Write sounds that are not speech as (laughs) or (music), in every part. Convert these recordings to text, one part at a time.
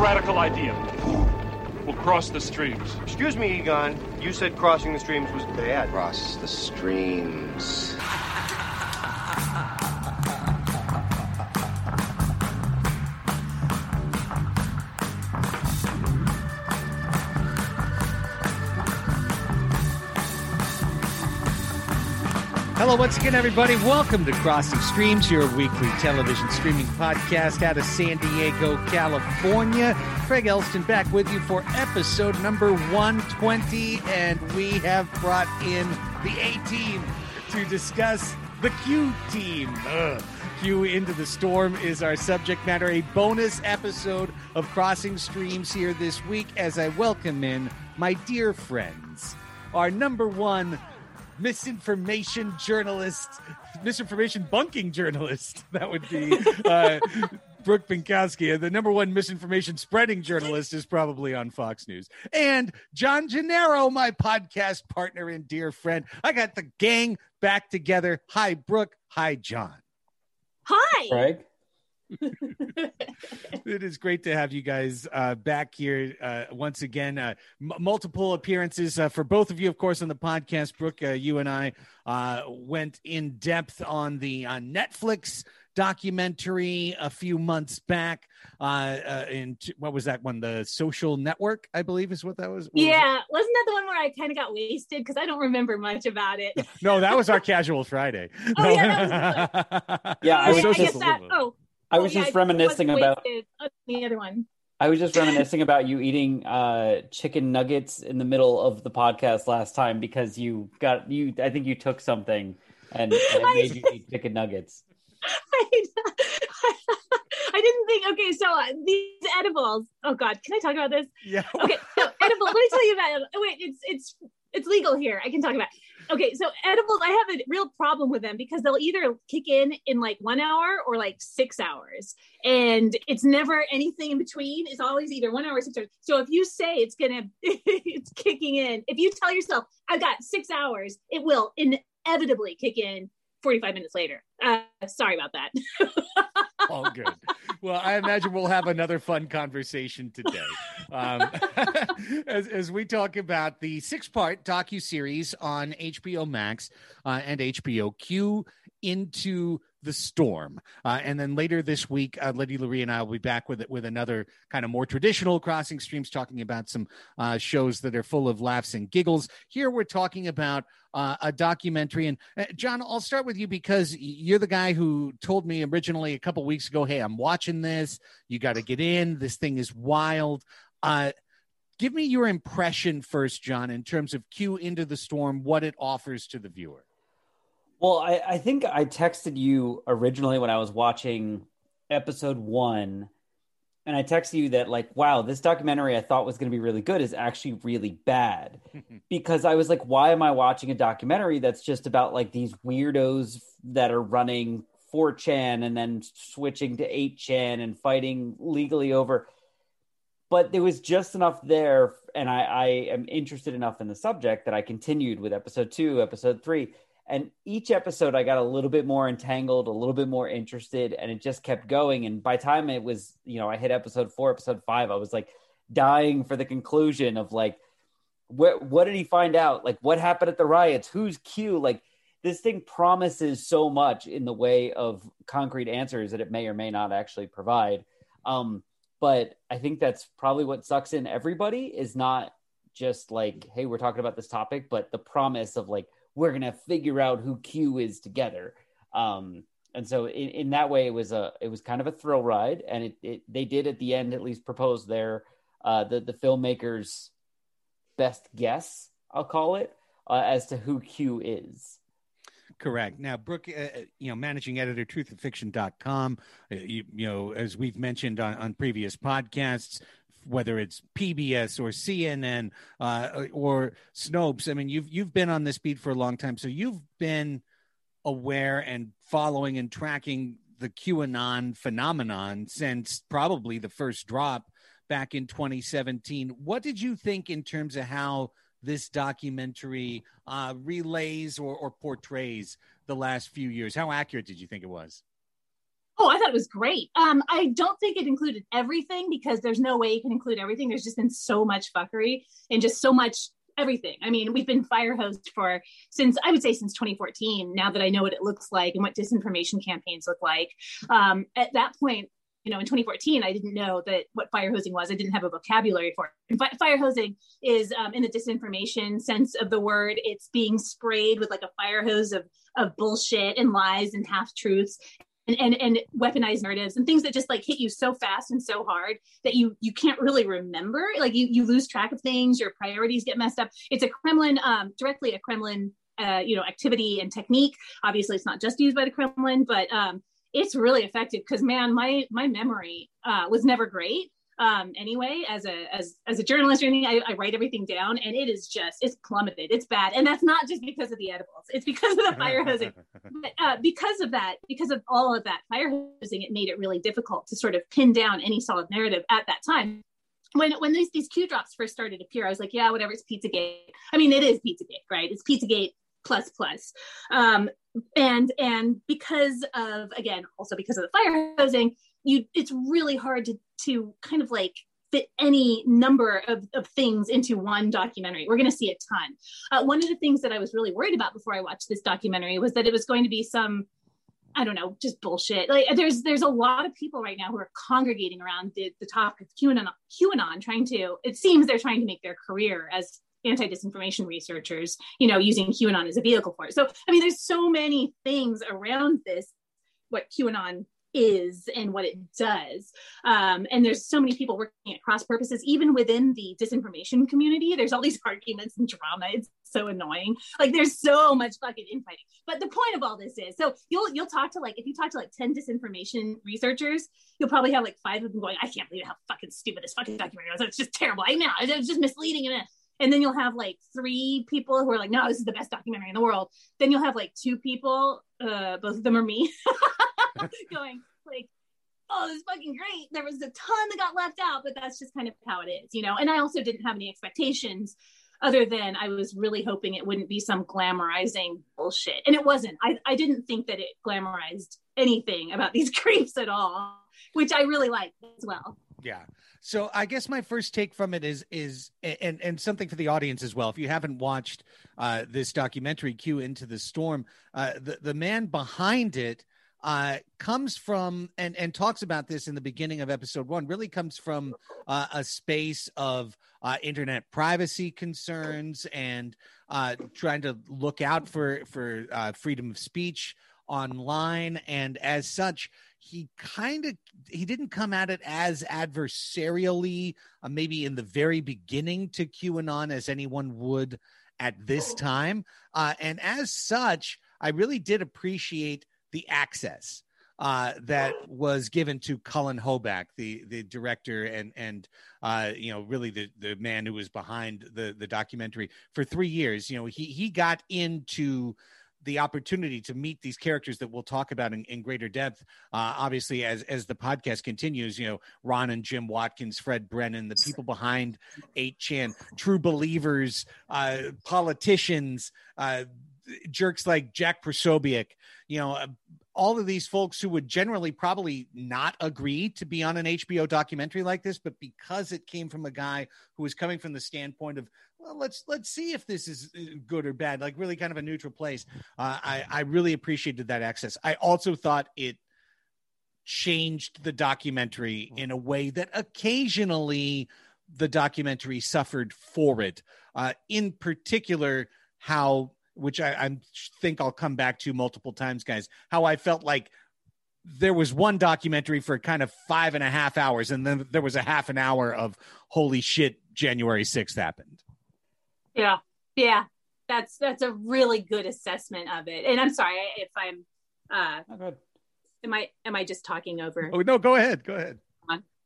I have a radical idea. We'll cross the streams. Excuse me, Egon. You said crossing the streams was bad. Cross the streams. Hello, once again, everybody. Welcome to Crossing Streams, your weekly television streaming podcast out of San Diego, California. Craig Elsten back with you for episode number 120, and we have brought in the A team to discuss the Q team. Q into the Storm is our subject matter, a bonus episode of Crossing Streams here this week as I welcome in my dear friends, our number one misinformation journalist, misinformation bunking journalist. (laughs) That would be (laughs) uh, Brooke Binkowski. The number one misinformation spreading journalist is probably on Fox News. And John Gennaro, my podcast partner and dear friend. I got the gang back together. Hi, Brooke. Hi, John. Hi. Craig. (laughs) it is great to have you guys uh, back here uh, once again. Uh, m- multiple appearances uh, for both of you, of course, on the podcast. Brooke, uh, you and I uh, went in depth on the Netflix documentary a few months back. in t- what was that one? The Social Network, I believe, is what that was. What yeah, was wasn't that the one where I kind of got wasted because I don't remember much about it? (laughs) no, that was our Casual Friday. Oh, yeah, that was (laughs) Yeah, I was yeah, I guess that. Oh, I oh, was yeah, just I reminiscing about the other one. I was just reminiscing about you eating uh, chicken nuggets in the middle of the podcast last time because you got you. I think you took something and, and it I made you eat chicken nuggets. (laughs) I, (laughs) I didn't think. Okay, so uh, these edibles. Oh God, can I talk about this? Yeah. Okay, so edible. let me tell you about. Oh wait, it's it's it's legal here. I can talk about. Okay, so edibles. I have a real problem with them because they'll either kick in in like one hour or like six hours, and it's never anything in between. It's always either one hour or six hours. So if you say it's gonna, (laughs) it's kicking in. If you tell yourself I've got six hours, it will inevitably kick in 45 minutes later. Uh, sorry about that. (laughs) All good. Well, I imagine we'll have another fun conversation today um, (laughs) as, as we talk about the six-part docu series on HBO Max uh, and HBO Q into the storm. Uh, and then later this week, uh, Letty Lurie and I will be back with it with another kind of more traditional crossing streams, talking about some uh, shows that are full of laughs and giggles. Here we're talking about uh, a documentary. And uh, John, I'll start with you because you're the guy who told me originally a couple weeks ago, "Hey, I'm watching this. You got to get in. This thing is wild." Uh, give me your impression first, John, in terms of Q into the storm, what it offers to the viewer. Well, I, I think I texted you originally when I was watching episode one, and I texted you that like, wow, this documentary I thought was going to be really good is actually really bad (laughs) because I was like, why am I watching a documentary that's just about like these weirdos that are running 4chan and then switching to 8chan and fighting legally over. But there was just enough there, and I, I am interested enough in the subject that I continued with episode two, episode three and each episode i got a little bit more entangled a little bit more interested and it just kept going. And by time it was you know i hit episode four episode five i was like dying for the conclusion of like what what did he find out? Like what happened at the riots? Who's q? Like this thing promises so much in the way of concrete answers that it may or may not actually provide. Um but i think that's probably what sucks in everybody is not just like hey we're talking about this topic but the promise of like we're gonna figure out who Q is together. Um, and so in, in that way, it was a it was kind of a thrill ride, and it, it they did at the end at least propose their uh, the the filmmakers' best guess, I'll call it, uh, as to who Q is. Correct. Now, Brooke, uh, uh you know, managing editor, truthorfiction.com, uh, you, you know, as we've mentioned on, on previous podcasts, whether it's PBS or CNN uh, or Snopes. I mean, you've you've been on this beat for a long time, so you've been aware and following and tracking the QAnon phenomenon since probably the first drop back in 2017. What did you think in terms of how this documentary uh, relays or, or portrays the last few years? How accurate did you think it was? Oh, I thought it was great. Um, I don't think it included everything because there's no way you can include everything. There's just been so much fuckery and just so much everything. I mean, we've been Firehose for since I would say since 2014. Now that I know what it looks like and what disinformation campaigns look like, um, at that point, you know, in 2014, I didn't know that what fire hosing was. I didn't have a vocabulary for it. Fire hosing is, um, in the disinformation sense of the word, it's being sprayed with like a fire hose of of bullshit and lies and half truths. And, and, and weaponized narratives and things that just like hit you so fast and so hard that you you can't really remember. Like you you lose track of things your priorities get messed up. It's a kremlin um directly a kremlin uh, you know activity and technique. Obviously it's not just used by the kremlin but um it's really effective because man my my memory uh, was never great um, anyway as a as as a journalist or anything I, I, write everything down and it is just it's plummeted it's bad and that's not just because of the edibles it's because of the fire hosing (laughs) but, uh, because of that because of all of that fire hosing it made it really difficult to sort of pin down any solid narrative at that time when when these these Q drops first started to appear, I was like, yeah, whatever, it's Pizzagate. I mean, it is Pizzagate, right? It's Pizzagate plus plus. Um, and and because of again also because of the fire hosing you it's really hard to to kind of like fit any number of, of things into one documentary we're going to see a ton uh, one of the things that i was really worried about before i watched this documentary was that it was going to be some I don't know, just bullshit. Like there's there's a lot of people right now who are congregating around the, the topic of QAnon, QAnon, trying to. It seems they're trying to make their career as anti-disinformation researchers, you know, using QAnon as a vehicle for it. So, I mean, there's so many things around this, what QAnon is and what it does. Um, and there's so many people working at cross purposes, even within the disinformation community. There's all these (laughs) arguments and drama. It's so annoying. Like there's so much fucking infighting. But the point of all this is, so you'll you'll talk to like if you talk to like 10 disinformation researchers, you'll probably have like five of them going, I can't believe how fucking stupid this fucking documentary was. It's just terrible. I know it's just misleading and and then you'll have like three people who are like no this is the best documentary in the world then you'll have like two people uh both of them are me (laughs) (laughs) going like oh this is fucking great. There was a ton that got left out but that's just kind of how it is you know? And i also didn't have any expectations other than i was really hoping it wouldn't be some glamorizing bullshit. And it wasn't. I, I didn't think that it glamorized anything about these (laughs) creeps at all which i really liked as well. Yeah. So I guess my first take from it is is and and something for the audience as well. If you haven't watched uh, this documentary, "Q Into the Storm," uh, the the man behind it uh, comes from and and talks about this in the beginning of episode one. Really comes from uh, a space of uh, internet privacy concerns and uh, trying to look out for for uh, freedom of speech online, and as such he kind of he didn't come at it as adversarially uh, maybe in the very beginning to qanon as anyone would at this time uh, and as such i really did appreciate the access uh, that was given to Cullen Hoback, the the director and and uh, you know really the the man who was behind the the documentary for three years. You know he he got into the opportunity to meet these characters that we'll talk about in, in greater depth. Uh, obviously, as as the podcast continues, you know, Ron and Jim Watkins, Fred Brennan, the people behind 8chan, true believers, uh, politicians, uh, jerks like Jack Posobiec, you know, uh, all of these folks who would generally probably not agree to be on an HBO documentary like this, but because it came from a guy who was coming from the standpoint of, well, let's let's see if this is uh, good or bad, like really kind of a neutral place. Uh, I I really appreciated that access. I also thought it changed the documentary in a way that occasionally the documentary suffered for it. Uh, in particular, how which I, I think I'll come back to multiple times, guys, how I felt like there was one documentary for kind of five and a half hours, and then there was a half an hour of holy shit, January 6th happened. Yeah. Yeah. That's that's a really good assessment of it. And I'm sorry if I'm uh Oh, am I am I just talking over? Oh no, go ahead. Go ahead.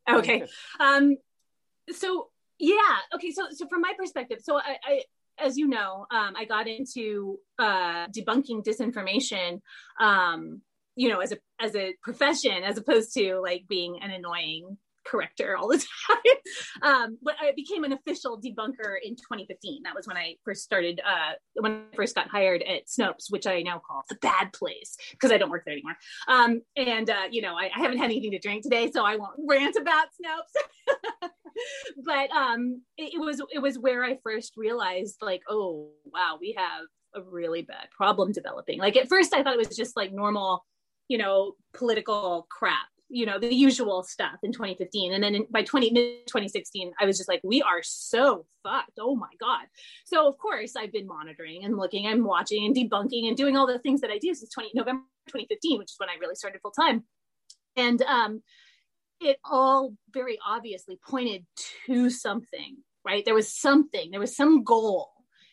Okay. Um so yeah, okay, so so from my perspective, so I, I as you know, um I got into uh debunking disinformation um you know as a as a profession as opposed to like being an annoying corrector all the (laughs) time. Um, but I became an official debunker in 2015. That was when I first started, uh, when I first got hired at Snopes, which I now call the bad place because I don't work there anymore. Um, and, uh, you know, I, I, haven't had anything to drink today, so I won't (laughs) rant about Snopes. (laughs) (laughs) but um, it, it was, it was where I first realized like, oh, wow, we have a really bad problem developing. Like at first I thought it was just like normal, you know, political crap you know the usual stuff in 2015 and then in, by 20 mid 2016 i was just like we are so fucked. Oh my god. So of course i've been monitoring and looking i'm watching and debunking and doing all the things that i do since 20 november 2015 which is when i really started full time. And um it all very obviously pointed to something right? There was something there was some goal.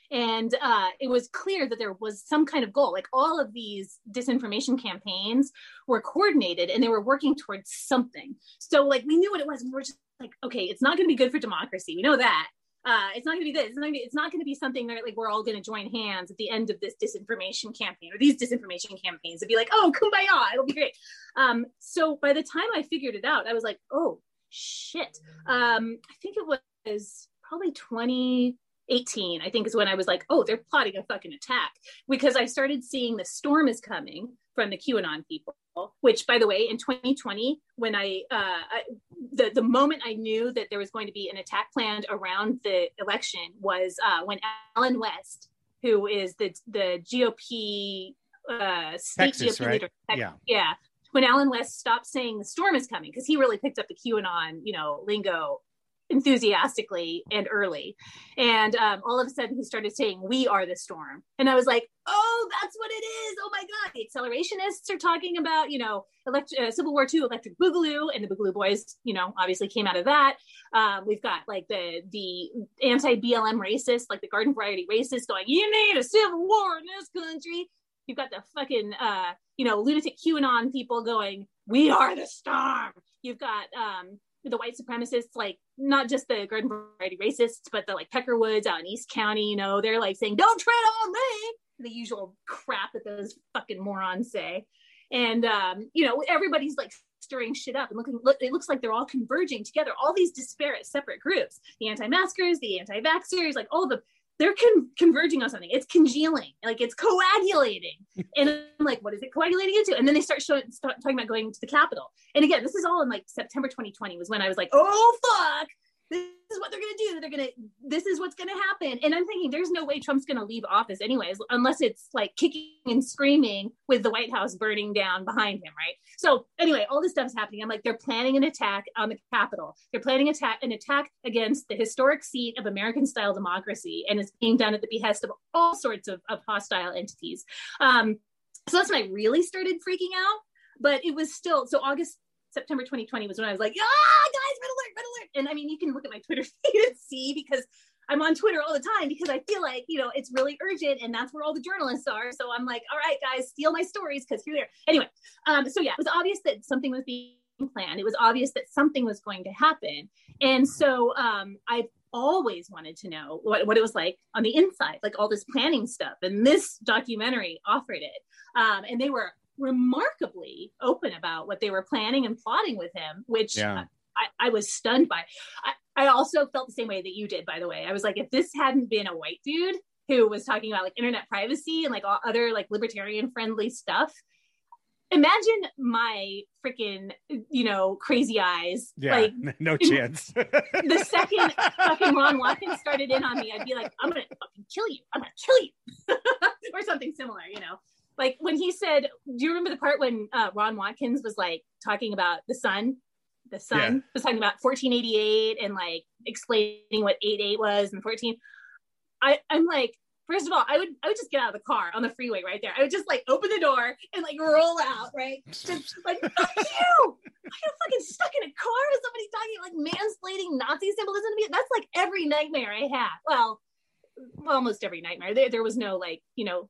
And uh, it was clear that there was some kind of goal. Like all of these disinformation campaigns were coordinated and they were working towards something. So like we knew what it was and we were just like okay it's not going to be good for democracy. We know that uh, it's not going to be this. It's not, going to be something that like we're all going to join hands at the end of this disinformation campaign or these disinformation campaigns to be like, oh, kumbaya, it'll be great. Um, so by the time I figured it out, I was like, oh shit. Um, I think it was probably 20, 18, I think is when I was like, oh, they're plotting a fucking attack because I started seeing the storm is coming from the QAnon people. Which, by the way, in 2020, when I, uh, I the the moment I knew that there was going to be an attack planned around the election was uh, when Allen West, who is the the GOP uh, state Texas, GOP right? leader, Yeah. yeah, when Allen West stopped saying the storm is coming because he really picked up the QAnon, you know, lingo enthusiastically and early. And um, all of a sudden he started saying, We are the storm. And I was like, Oh, that's what it is. Oh my God. The accelerationists are talking about, you know, elect- uh, Civil War II electric boogaloo. And the Boogaloo Boys, you know, obviously came out of that. Um, we've got like the the anti BLM racists, like the garden variety racists going, You need a civil war in this country. You've got the fucking, uh, you know, lunatic QAnon people going, We are the storm. You've got, um, the white supremacists, like not just the garden variety racists, but the like Peckerwoods out in East County, you know, they're like saying, don't tread on me, the usual crap that those fucking morons say. And, um, you know, everybody's like stirring shit up and looking, look, it looks like they're all converging together, all these disparate separate groups, the anti-maskers, the anti-vaxxers, like all the, they're con- converging on something. It's congealing, like it's coagulating. (laughs) and I'm like, what is it coagulating into? And then they start showing, start talking about going to the Capitol. And again, this is all in like September 2020 was when I was like, oh fuck, this is what they're gonna do. They're gonna, this is what's gonna happen. And I'm thinking, there's no way Trump's gonna leave office anyways, unless it's like kicking and screaming with the White House burning down behind him, right? So anyway, all this stuff's happening. I'm like, they're planning an attack on the Capitol. They're planning attack an attack against the historic seat of American style democracy, and it's being done at the behest of all sorts of, of hostile entities. Um, so that's when I really started freaking out. But it was still so August September 2020 was when I was like, ah, guys, red alert, red alert. And I mean, you can look at my Twitter (laughs) feed and see because I'm on Twitter all the time because I feel like, you know, it's really urgent and that's where all the journalists are. So I'm like, all right, guys, steal my stories because you're there. Anyway, um, so yeah, it was obvious that something was being planned. It was obvious that something was going to happen. And so um, I've always wanted to know what, what it was like on the inside, like all this planning stuff. And this documentary offered it. Um, and they were remarkably open about what they were planning and plotting with him, which Yeah. I, I was stunned by. I, I also felt the same way that you did, by the way. I was like, if this hadn't been a white dude who was talking about like internet privacy and like all other like libertarian friendly stuff, imagine my freaking, you know, crazy eyes. Yeah. Like (laughs) no chance. (laughs) the second fucking Ron Watkins started in on me, I'd be like, I'm gonna fucking kill you. I'm gonna kill you, (laughs) or something similar, you know. Like when he said, do you remember the part when uh, Ron Watkins was like talking about the sun? The sun Yeah. was talking about 1488 and like explaining what 88 was and 14. I I'm like, first of all, I would I would just get out of the car on the freeway right there. I would just like open the door and like roll out, right? Just like (laughs) fuck you. I got fucking stuck in a car with somebody talking like mansplaining Nazi symbolism to me. That's like every nightmare I have. Well, almost every nightmare. There, there was no like, you know,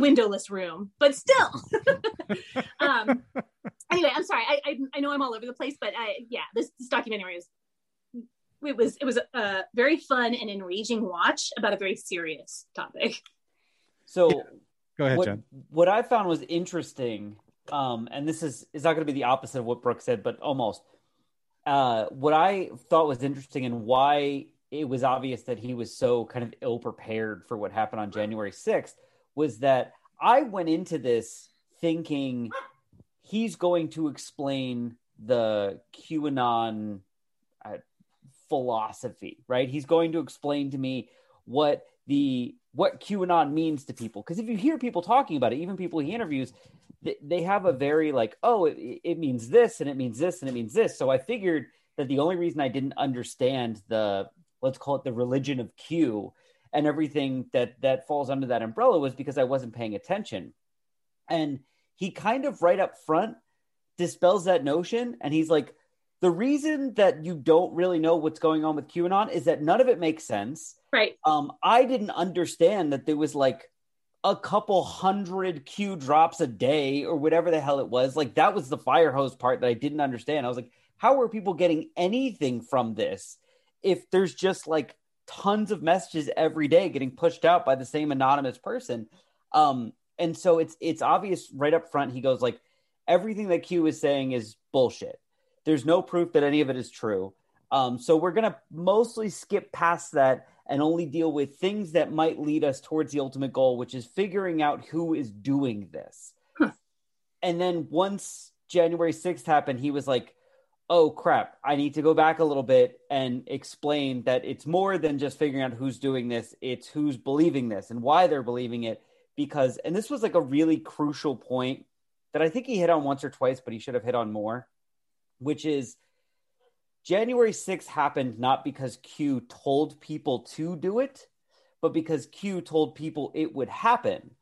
Windowless room, but still. (laughs) (laughs) um, anyway, I'm sorry. I, I, I know I'm all over the place, but I, yeah, this, this documentary is it was it was a very fun and enraging watch about a very serious topic. So Go ahead, what, John. what I found was interesting, um, and this is is not going to be the opposite of what Brooke said, but almost. Uh, what I thought was interesting and why it was obvious that he was so kind of ill prepared for what happened on January 6th was that I went into this thinking he's going to explain the QAnon uh, philosophy, right? He's going to explain to me what the what QAnon means to people. Because if you hear people talking about it, even people he interviews, they, have a very like, oh, it, it means this and it means this and it means this. So I figured that the only reason I didn't understand the let's call it the religion of Q and everything that that falls under that umbrella was because I wasn't paying attention. And he kind of right up front dispels that notion and he's like the reason that you don't really know what's going on with QAnon is that none of it makes sense. Right. Um I didn't understand that there was like a couple hundred Q drops a day or whatever the hell it was. Like that was the fire hose part that I didn't understand. I was like, how are people getting anything from this if there's just like tons of messages every day getting pushed out by the same anonymous person? Um, and so it's it's obvious right up front. He goes like, everything that Q is saying is bullshit. There's no proof that any of it is true. Um, so we're gonna mostly skip past that and only deal with things that might lead us towards the ultimate goal, which is figuring out who is doing this. And then once January 6th happened, he was like, oh crap, I need to go back a little bit and explain that it's more than just figuring out who's doing this, it's who's believing this and why they're believing it. Because, and this was like a really crucial point that I think he hit on once or twice, but he should have hit on more, which is January 6th happened not because Q told people to do it, but because Q told people it would happen.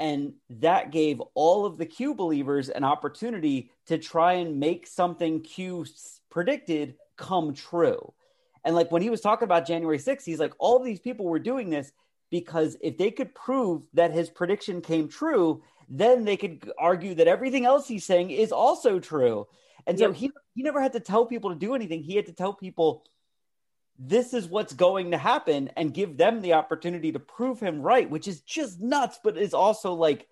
And that gave all of the Q believers an opportunity to try and make something Q predicted come true. And like when he was talking about January 6th, he's like, all of these people were doing this because if they could prove that his prediction came true, then they could argue that everything else he's saying is also true. And so he he never had to tell people to do anything. He had to tell people this is what's going to happen and give them the opportunity to prove him right, which is just nuts, but is also like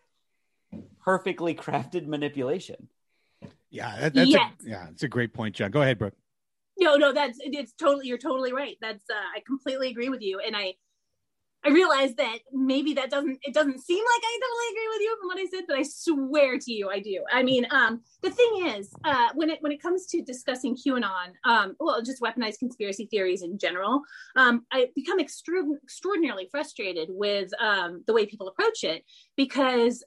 perfectly (laughs) crafted manipulation. Yeah, that, that's Yes. a, yeah, it's a great point, John. Go ahead, Brooke. No, no, that's it's totally you're totally right. That's uh, I completely agree with you, and I I realize that maybe that doesn't it doesn't seem like I totally agree with you from what I said, but I swear to you I do. I mean, um, the thing is, uh, when it when it comes to discussing QAnon, um, well, just weaponized conspiracy theories in general, um, I become extra- extraordinarily frustrated with um, the way people approach it because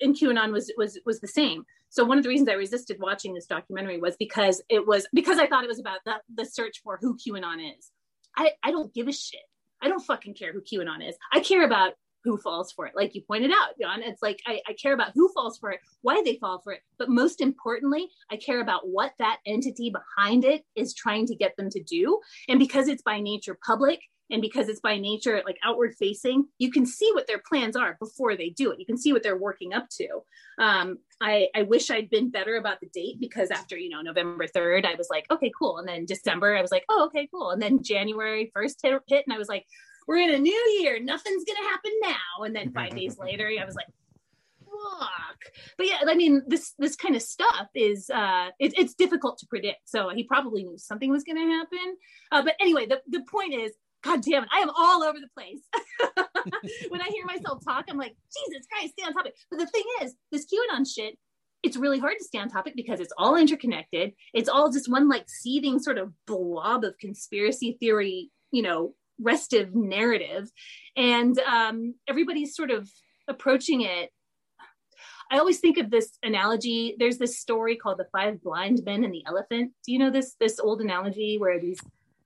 in QAnon was was was the same. So one of the reasons I resisted watching this documentary was because it was because I thought it was about the, the search for who QAnon is. I, I don't give a shit. I don't fucking care who QAnon is. I care about who falls for it. Like you pointed out, John, it's like I, I care about who falls for it, why they fall for it. But most importantly, I care about what that entity behind it is trying to get them to do. And because it's by nature public, and because it's by nature like outward facing you can see what their plans are before they do it. You can see what they're working up to. Um, I, I wish i'd been better about the date because after you know november 3rd i was like okay cool. And then december i was like oh okay cool. And then january 1st hit, hit and i was like we're in a new year. Nothing's gonna happen now. And then five days (laughs) later i was like fuck. But yeah i mean this this kind of stuff is uh it, it's difficult to predict. So he probably knew something was going to happen. Uh, but anyway the, the point is god damn it i am all over the place (laughs) when i hear myself talk i'm like jesus christ stay on topic but the thing is this qanon shit it's really hard to stay on topic because it's all interconnected it's all just one like seething sort of blob of conspiracy theory you know restive narrative, and um, everybody's sort of approaching it. I always think of this analogy. There's this story called "The Five Blind Men and the Elephant." Do you know this this old analogy where these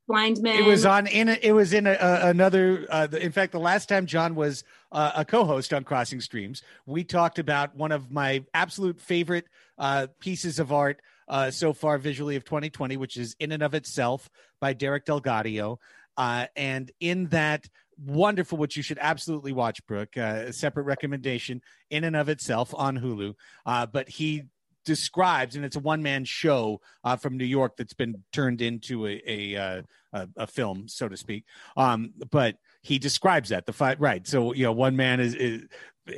blind men? It was on in a, it was in a, a, another. Uh, in fact, the last time John was uh, a co-host on Crossing Streams, we talked about one of my absolute favorite uh, pieces of art uh, so far visually of 2020, which is In and of Itself by Derek DelGaudio, Uh, and in that wonderful, which you should absolutely watch, Brooke, uh, a separate recommendation in and of itself on Hulu. But he describes, and it's a one man show uh, from New York that's been turned into a a, uh, a, a film, so to speak. Um, but he describes that the five right. So you know, one man is, is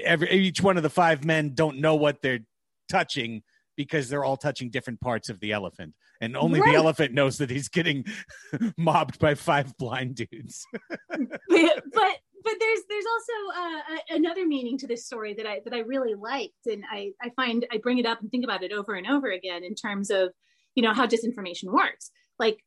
every each one of the five men don't know what they're touching because they're all touching different parts of the elephant and only right. the elephant knows that he's getting (laughs) mobbed by five blind dudes (laughs) but, but there's there's also uh, another meaning to this story that I that I really liked, and I I find I bring it up and think about it over and over again in terms of you know how disinformation works. Like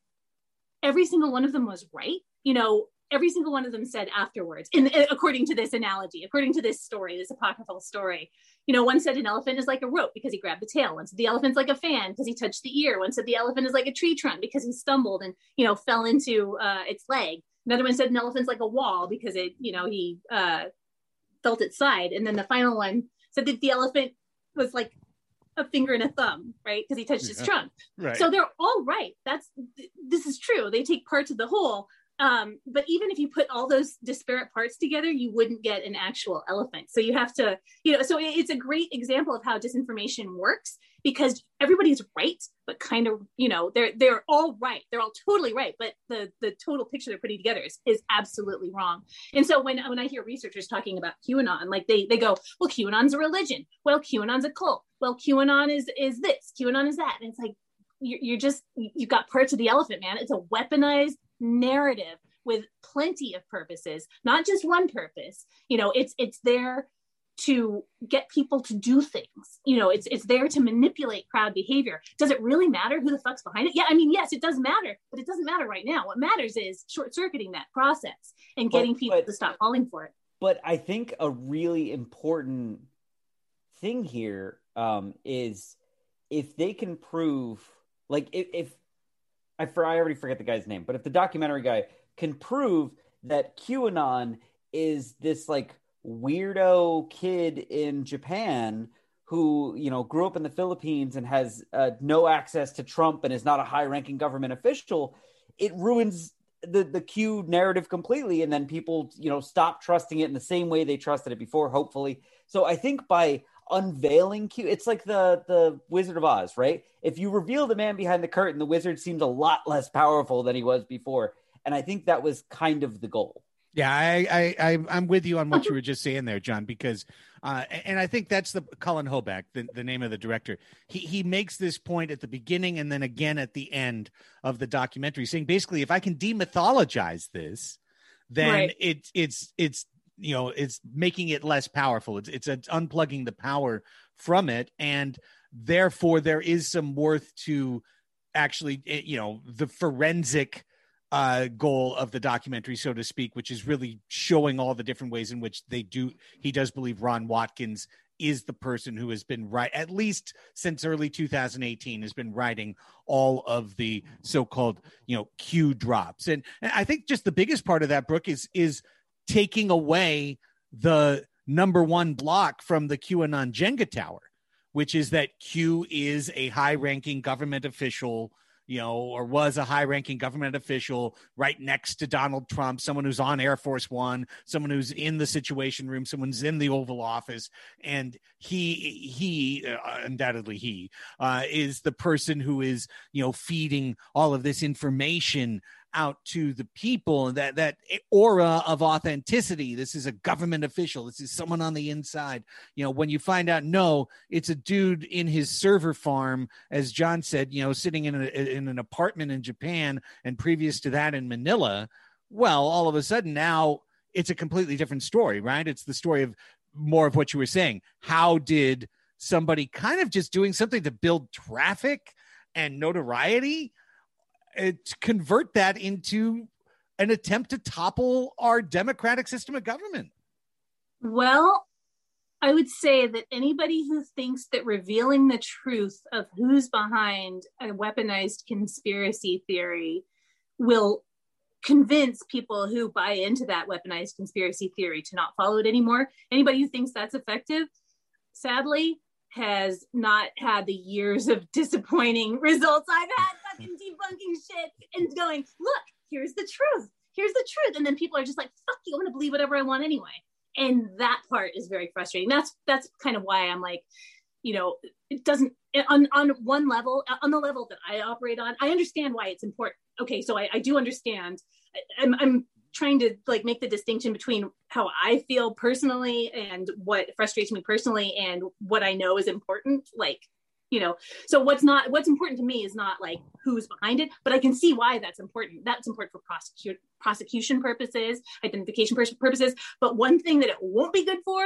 every single one of them was right. You know, every single one of them said afterwards, in according to this analogy, according to this story, this apocryphal story, you know, one said an elephant is like a rope because he grabbed the tail. One said the elephant's like a fan because he touched the ear. One said the elephant is like a tree trunk because he stumbled and, you know, fell into uh, its leg. Another one said an elephant's like a wall because it, you know, he uh, felt its side. And then the final one said that the elephant was like a finger and a thumb, right? Because he touched his trunk. Right. So they're all right. That's this is true. They take parts of the whole, um, but even if you put all those disparate parts together, you wouldn't get an actual elephant. So you have to, you know, so it's a great example of how disinformation works because everybody's right, but kind of, you know, they're they're all right. They're all totally right, but the the total picture they're putting together is, is absolutely wrong. And so when when I hear researchers talking about QAnon, like they they go, well, QAnon's a religion. Well, QAnon's a cult. Well, QAnon is is this. QAnon is that. And it's like you're, you're just you've got parts of the elephant, man. It's a weaponized narrative with plenty of purposes, not just one purpose. You know, it's it's there to get people to do things. You know, it's it's there to manipulate crowd behavior. Does it really matter who the fuck's behind it? Yeah, I mean, yes, it does matter, but it doesn't matter right now. What matters is short circuiting that process and getting but, people but, to stop falling for it. But I think a really important thing here um, is if they can prove, like, if, if I, for, I already forget the guy's name, but if the documentary guy can prove that QAnon is this like weirdo kid in Japan who you know grew up in the Philippines and has uh, no access to Trump and is not a high-ranking government official, it ruins the the Q narrative completely, and then people you know stop trusting it in the same way they trusted it before. Hopefully, so I think by unveiling Q, it's like the the Wizard of Oz, right? If you reveal the man behind the curtain, the wizard seems a lot less powerful than he was before, and I think that was kind of the goal. Yeah, I, I, I am with you on what you were just saying there, John. Because, uh, and I think that's the Cullen Hoback, the, the name of the director. He he makes this point at the beginning and then again at the end of the documentary, saying basically, if I can demythologize this, then right. it's it's it's you know it's making it less powerful. It's it's, it's unplugging the power from it, and therefore there is some worth to actually eh, you know the forensic uh, goal of the documentary, so to speak, which is really showing all the different ways in which they do. He does believe Ron Watkins is the person who has been right at least since early 2018 has been writing all of the so-called you know q drops and, and i think just the biggest part of that Brooke is is taking away the number one block from the qanon jenga tower which is that q is a high ranking government official you know, or was a high ranking government official right next to Donald Trump, someone who's on Air Force One, someone who's in the Situation Room, someone's in the Oval Office. And he, he, uh, undoubtedly, he uh, is the person who is, you know, feeding all of this information out to the people that that aura of authenticity. This is a government official. This is someone on the inside. You know when you find out no it's a dude in his server farm as john said you know sitting in, a, in an apartment in japan and previous to that in manila well all of a sudden now it's a completely different story right? It's the story of more of what you were saying. How did somebody kind of just doing something to build traffic and notoriety convert that into an attempt to topple our democratic system of government. Well, I would say that anybody who thinks that revealing the truth of who's behind a weaponized conspiracy theory will convince people who buy into that weaponized conspiracy theory to not follow it anymore. Anybody who thinks that's effective, sadly, has not had the years of (laughs) disappointing results I've had fucking debunking shit and going, look, here's the truth. Here's the truth. And then people are just like, fuck you, I'm gonna believe whatever I want anyway. And that part is very frustrating. That's that's kind of why I'm like, you know, it doesn't on on one level, on the level that I operate on, I understand why it's important. Okay, so I, I do understand. I'm, I'm trying to like make the distinction between how I feel personally and what frustrates me personally and what I know is important. Like, you know, so what's not what's important to me is not like who's behind it, but I can see why that's important. That's important for prosecute prosecution purposes, identification purposes. But one thing that it won't be good for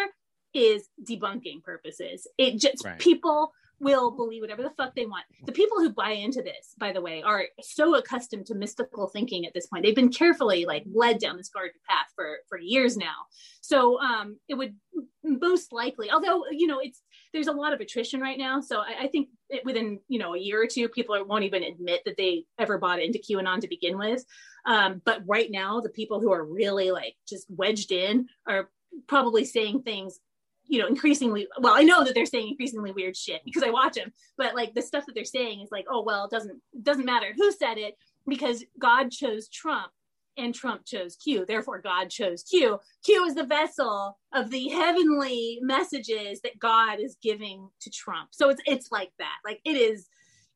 is debunking purposes. It just right. people will believe whatever the fuck they want. The people who buy into this, by the way, are so accustomed to mystical thinking at this point. They've been carefully like led down this garden path for for years now. So um, it would most likely, although you know, it's there's a lot of attrition right now. So I, I think it, within you know a year or two, people won't even admit that they ever bought into QAnon to begin with. Um, but right now, the people who are really like just wedged in are probably saying things you know increasingly well i know that they're saying increasingly weird shit because i watch them but like the stuff that they're saying is like oh well it doesn't doesn't matter who said it because god chose trump and trump chose q. Therefore god chose q. Q is the vessel of the heavenly messages that god is giving to trump. So it's it's like that. Like it is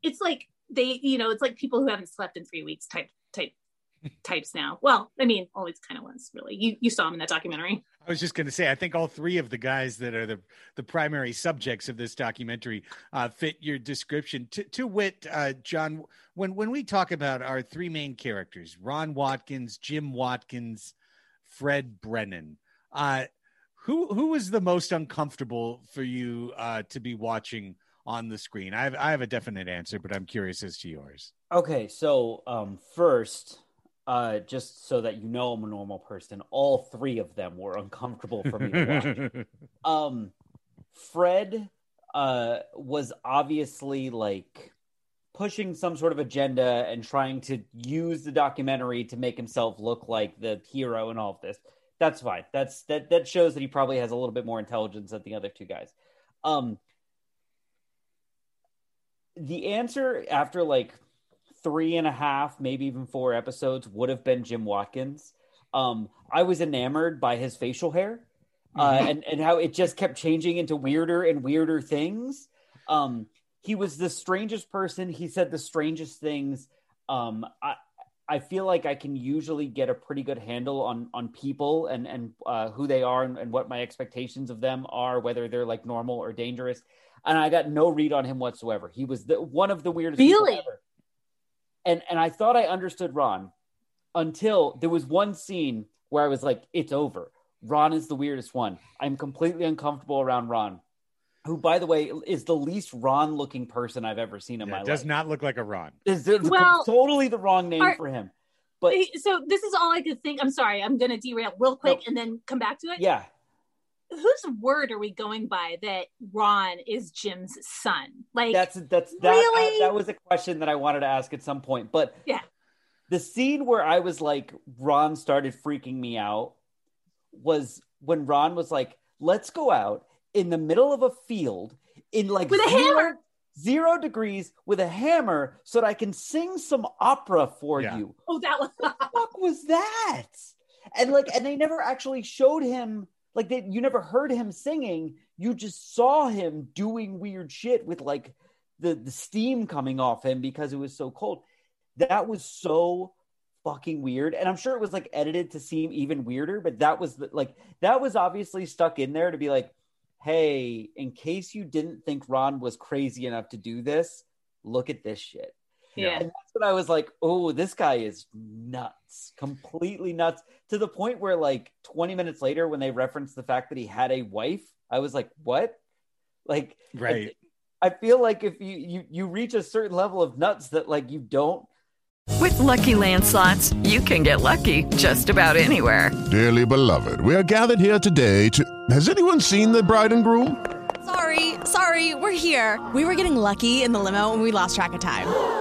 it's like they you know it's like people who haven't slept in three weeks type type types now. Well, I mean, always kind of was really. You you saw him in that documentary. I was just going to say, I think all three of the guys that are the the primary subjects of this documentary uh, fit your description. To, to wit, uh, John, when when we talk about our three main characters, Ron Watkins, Jim Watkins, Fred Brennan, uh, who who was the most uncomfortable for you uh, to be watching? on the screen? I have I have a definite answer, but I'm curious as to yours. Okay, so um, first, uh, just so that you know I'm a normal person, all three of them were uncomfortable for me to watch. (laughs) um, Fred uh, was obviously like pushing some sort of agenda and trying to use the documentary to make himself look like the hero and all of this. That's fine. That's that that shows that he probably has a little bit more intelligence than the other two guys. Um, the answer after like three and a half, maybe even four episodes would have been Jim Watkins. Um, I was enamored by his facial hair uh, mm-hmm. and, and how it just kept changing into weirder and weirder things. Um, he was the strangest person. He said the strangest things. Um, I, I feel like I can usually get a pretty good handle on on people and and uh, who they are and, and, what my expectations of them are, whether they're like normal or dangerous. And I got no read on him whatsoever. He was the, one of the weirdest. Really? And and I thought I understood Ron until there was one scene where I was like, "It's over." Ron is the weirdest one. I'm completely uncomfortable around Ron, who, by the way, is the least Ron-looking person I've ever seen in yeah, my life. Does not look like a Ron. Is well, totally the wrong name are, for him. But so this is all I could think. I'm sorry, I'm going to derail real quick no, and then come back to it. Yeah, whose word are we going by that Ron is Jim's son? Like that's that's that really? that was a question that I wanted to ask at some point. But yeah, the scene where I was like Ron started freaking me out was when Ron was like, "Let's go out in the middle of a field in like with a zero, hammer." Zero degrees with a hammer so that I can sing some opera for yeah. you. Oh, that was what the fuck was that? And like, and they never actually showed him like they, you never heard him singing. You just saw him doing weird shit with like the the steam coming off him because it was so cold. That was so fucking weird and i'm sure it was like edited to seem even weirder but that was the, like that was obviously stuck in there to be like hey in case you didn't think ron was crazy enough to do this look at this shit yeah. And that's when I was like, oh, this guy is nuts, completely nuts, to the point where, like, 20 minutes later, when they referenced the fact that he had a wife, I was like, what? Like, right. I, I feel like if you, you, you reach a certain level of nuts that, like, you don't With Lucky Land slots, you can get lucky just about anywhere. Dearly beloved, we are gathered here today to. Has anyone seen the bride and groom? Sorry, sorry, we're here. We were getting lucky in the limo and we lost track of time.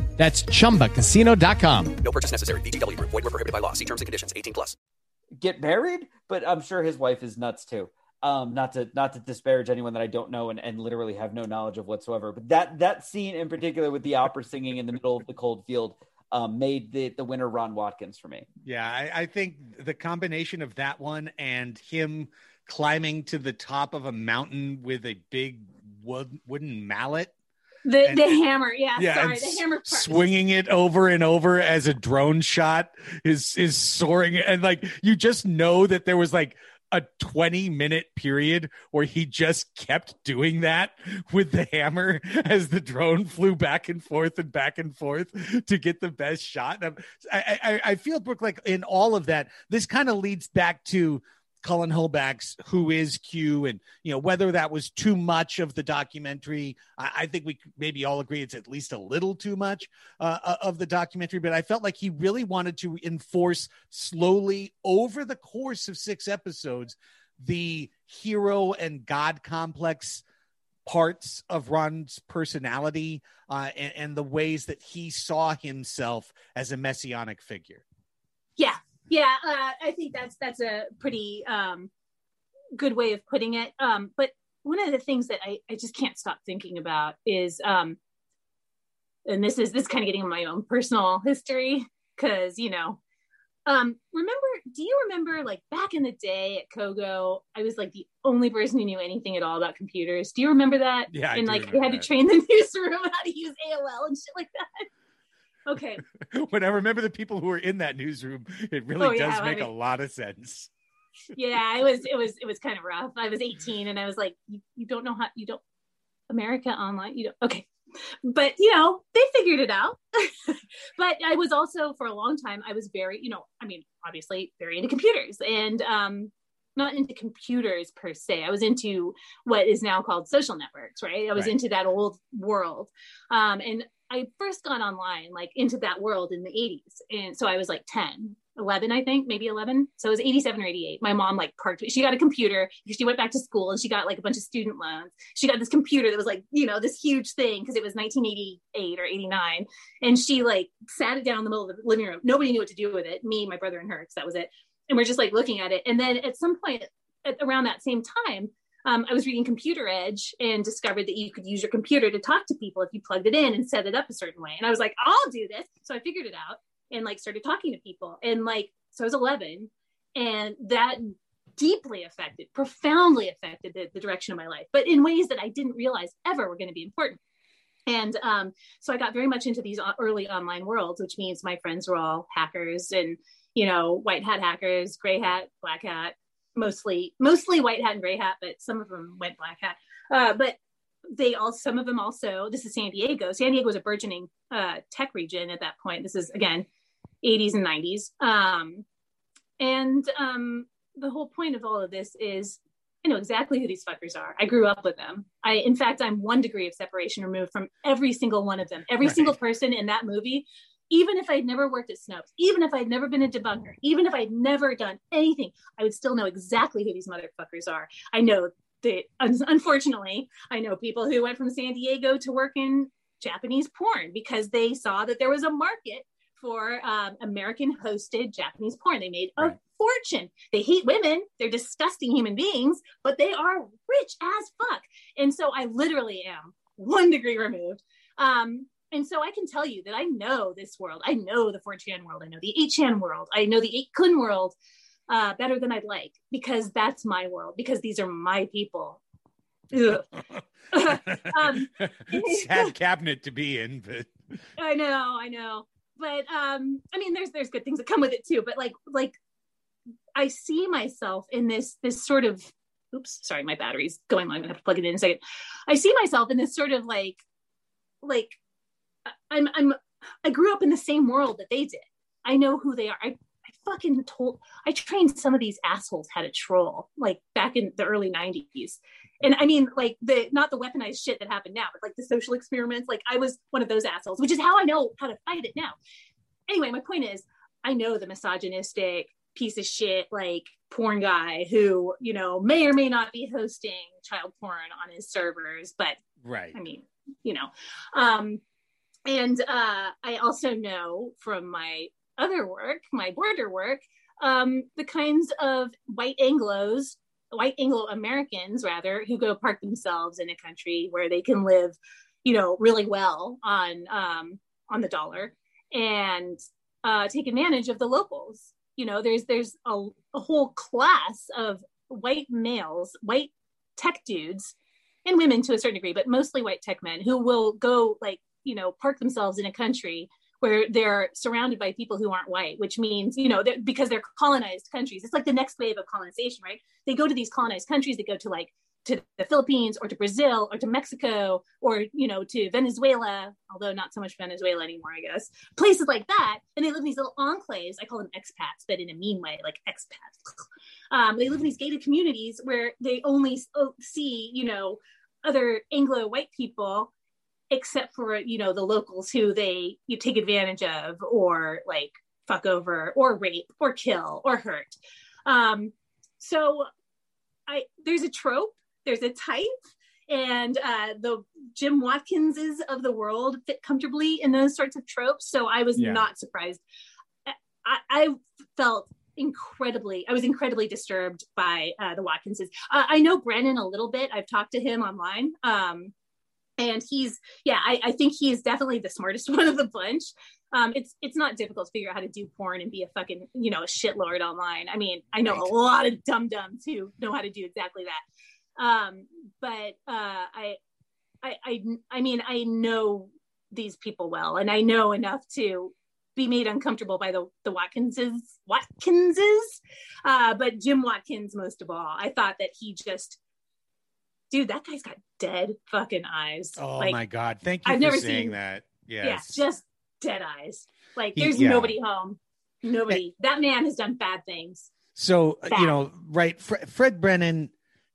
That's chumbacasino.com. No purchase necessary. VGW Group. Void were prohibited by law. See terms and conditions. 18 plus. Get married, but I'm sure his wife is nuts too. Um, not to not to disparage anyone that I don't know and, and literally have no knowledge of whatsoever. But that that scene in particular with the opera singing in the middle of the cold field um, made the the winner Ron Watkins for me. Yeah, I, I think the combination of that one and him climbing to the top of a mountain with a big wood, wooden mallet The And- the hammer, yeah, yeah, sorry, the hammer part. swinging it over and over as a drone shot is is soaring and like you just know that there was like a 20 minute period where he just kept doing that with the hammer as the drone flew back and forth and back and forth to get the best shot. I, I, I feel, Brooke, like in all of that, this kind of leads back to Cullen Hoback's Who is Q and you know whether that was too much of the documentary. I, I think we maybe all agree it's at least a little too much uh, of the documentary, but I felt like he really wanted to enforce slowly over the course of six episodes the hero and god complex parts of Ron's personality uh, and, and the ways that he saw himself as a messianic figure. Yeah, yeah. Uh, I think that's that's a pretty um, good way of putting it. Um, but one of the things that I, I just can't stop thinking about is, um, and this is this is kind of getting in my own personal history because you know, um, remember? Do you remember like back in the day at Kogo, I was like the only person who knew anything at all about computers. Do you remember that? Yeah, I and like we had that. to train the (laughs) newsroom how to use AOL and shit like that. Okay. (laughs) when I remember the people who were in that newsroom, it really Oh, yeah, does I make a lot of sense. yeah it was it was it was kind of rough. I was 18 and i was like you, you don't know how you don't america online you don't okay. But you know they figured it out. (laughs) But i was also for a long time i was very you know i mean obviously very into computers and um not into computers per se. I was into what is now called social networks right? I was Right. into that old world. Um and i first got online like into that world in the 80s and so i was like 10 11 i think maybe 11 so it was 87 or 88 my mom like parked she got a computer she went back to school and she got like a bunch of student loans. She got this computer that was like you know this huge thing because it was 1988 or 89 and she like sat it down in the middle of the living room. Nobody knew what to do with it me my brother and her because that was it. And we're just like looking at it. And then at some point at, around that same time um, I was reading Computer Edge and discovered that you could use your computer to talk to people if you plugged it in and set it up a certain way. And I was like, I'll do this. So I figured it out and like started talking to people. And like, so I was 11 and that deeply affected, profoundly affected the, the direction of my life, but in ways that I didn't realize ever were going to be important. And um, so I got very much into these early online worlds, which means my friends were all hackers and, you know, white hat hackers, gray hat, black hat, mostly, mostly white hat and gray hat, but some of them went black hat. Uh, but they all, some of them also, this is San Diego. San Diego was a burgeoning uh, tech region at that point. This is again, 80s and 90s. Um, and um, the whole point of all of this is I know exactly who these fuckers are. I grew up with them. I, in fact, I'm one degree of separation removed from every single one of them. Every Right. single person in that movie, even if I'd never worked at Snopes, even if I'd never been a debunker, even if I'd never done anything, I would still know exactly who these motherfuckers are. I know that, unfortunately, I know people who went from San Diego to work in Japanese porn because they saw that there was a market for um, American hosted Japanese porn. They made a fortune. They hate women. They're disgusting human beings, but they are rich as fuck. And so I literally am one degree removed. Um, and so I can tell you that I know this world. I know the 4chan world. I know the 8chan world. I know the 8kun world uh, better than I'd like because that's my world, because these are my people. (laughs) um, (laughs) Sad cabinet to be in, but I know, I know. But um, I mean, there's there's good things that come with it too. But like like I see myself in this this sort of oops, sorry, my battery's going low. I'm gonna have to plug it in a second. I see myself in this sort of like like I'm I'm I grew up in the same world that they did. I know who they are. I I fucking told I trained some of these assholes how to troll like back in the early 90s. And I mean like the not the weaponized shit that happened now, but like the social experiments. Like I was one of those assholes, which is how I know how to fight it now. Anyway, my point is I know the misogynistic piece of shit like porn guy who, you know, may or may not be hosting child porn on his servers, but right. I mean, you know. Um and uh I also know from my other work, my border work, um, the kinds of white Anglos, white Anglo Americans rather, who go park themselves in a country where they can live, you know, really well on um, on the dollar and uh, take advantage of the locals. You know, there's there's a, a whole class of white males, white tech dudes, and women to a certain degree, but mostly white tech men who will go like you know park themselves in a country where they're surrounded by people who aren't white, which means, you know, they're, because they're colonized countries. It's like the next wave of colonization, right? They go to these colonized countries, they go to like to the Philippines or to Brazil or to Mexico or, you know, to Venezuela, although not so much Venezuela anymore, I guess, places like that. And they live in these little enclaves. I call them expats, but in a mean way, like expats. Um, they live in these gated communities where they only see, you know, other Anglo white people except for you know the locals who they you take advantage of or like fuck over or rape or kill or hurt. Um so i there's a trope there's a type and uh the jim watkinses of the world fit comfortably in those sorts of tropes. So i was Yeah. not surprised. I, I felt incredibly i was incredibly disturbed by uh, the watkinses. Uh, i know brennan a little bit. I've talked to him online. Um and he's yeah I, I think he is definitely the smartest (laughs) one of the bunch. Um it's it's not difficult to figure out how to do porn and be a fucking you know a shitlord online. I mean i know a lot of dum dums who know how to do exactly that. Um but uh i i i, I mean i know these people well and i know enough to be made uncomfortable by the the Watkinses Watkinses. Uh but Jim Watkins most of all I thought that he just dude that guy's got dead fucking eyes Oh Like, my god! Thank you I've for never saying seen- that. yeah just dead eyes like He- there's yeah. nobody home nobody that man has done bad things So uh, Bad. you know, right? Fre- Fred Brennan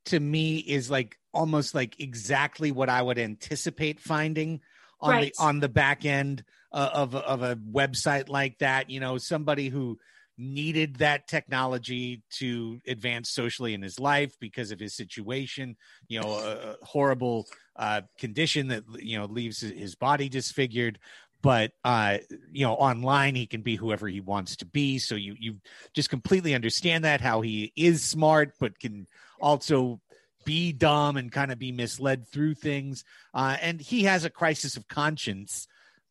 to me is like almost like exactly what I would anticipate finding on Right. the on the back end uh, of a- of a website like that. You know, somebody who needed that technology to advance socially in his life because of his situation. You know, a, horrible uh, condition that you know leaves his- his body disfigured. But uh, you know, online he can be whoever he wants to be. So you you just completely understand that how he is smart, but can also be dumb and kind of be misled through things. Uh, and he has a crisis of conscience